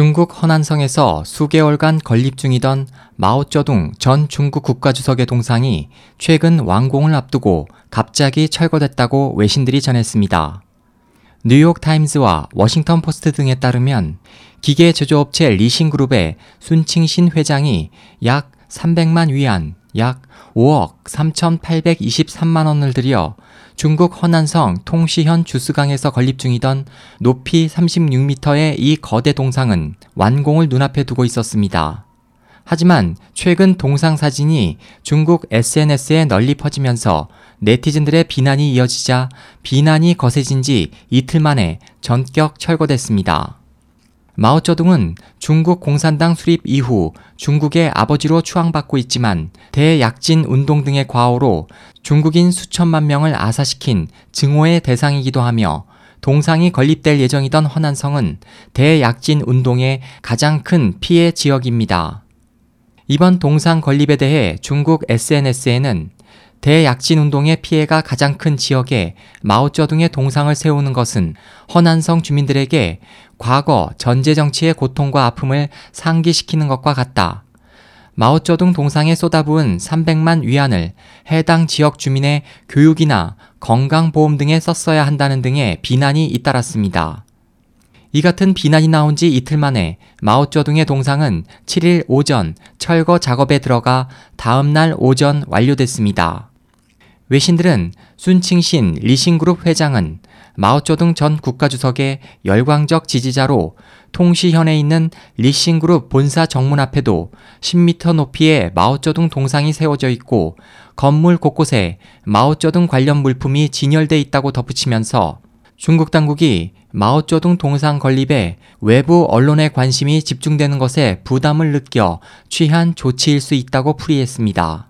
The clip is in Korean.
중국 허난성에서 수개월간 건립 중이던 마오쩌둥 전 중국 국가주석의 동상이 최근 완공을 앞두고 갑자기 철거됐다고 외신들이 전했습니다. 뉴욕타임즈와 워싱턴 포스트 등에 따르면 기계 제조업체 리싱그룹의 순칭신 회장이 약 300만 위안, 약 5억 3,823만 원을 들여 중국 허난성 통시현 주스강에서 건립 중이던 높이 36m의 이 거대 동상은 완공을 눈앞에 두고 있었습니다. 하지만 최근 동상 사진이 중국 SNS에 널리 퍼지면서 네티즌들의 비난이 이어지자 비난이 거세진 지 이틀 만에 전격 철거됐습니다. 마오쩌둥은 중국 공산당 수립 이후 중국의 아버지로 추앙받고 있지만 대약진 운동 등의 과오로 중국인 수천만 명을 아사시킨 증오의 대상이기도 하며 동상이 건립될 예정이던 허난성은 대약진 운동의 가장 큰 피해 지역입니다. 이번 동상 건립에 대해 중국 SNS에는 대약진 운동의 피해가 가장 큰 지역에 마오쩌둥의 동상을 세우는 것은 허난성 주민들에게 과거 전제 정치의 고통과 아픔을 상기시키는 것과 같다. 마오쩌둥 동상에 쏟아부은 300만 위안을 해당 지역 주민의 교육이나 건강보험 등에 썼어야 한다는 등의 비난이 잇따랐습니다. 이 같은 비난이 나온 지 이틀 만에 마오쩌둥의 동상은 7일 오전 철거 작업에 들어가 다음날 오전 완료됐습니다. 외신들은 순칭신 리싱그룹 회장은 마오쩌둥 전 국가주석의 열광적 지지자로 통시현에 있는 리싱그룹 본사 정문 앞에도 10m 높이의 마오쩌둥 동상이 세워져 있고 건물 곳곳에 마오쩌둥 관련 물품이 진열돼 있다고 덧붙이면서 중국 당국이 마오쩌둥 동상 건립에 외부 언론의 관심이 집중되는 것에 부담을 느껴 취한 조치일 수 있다고 풀이했습니다.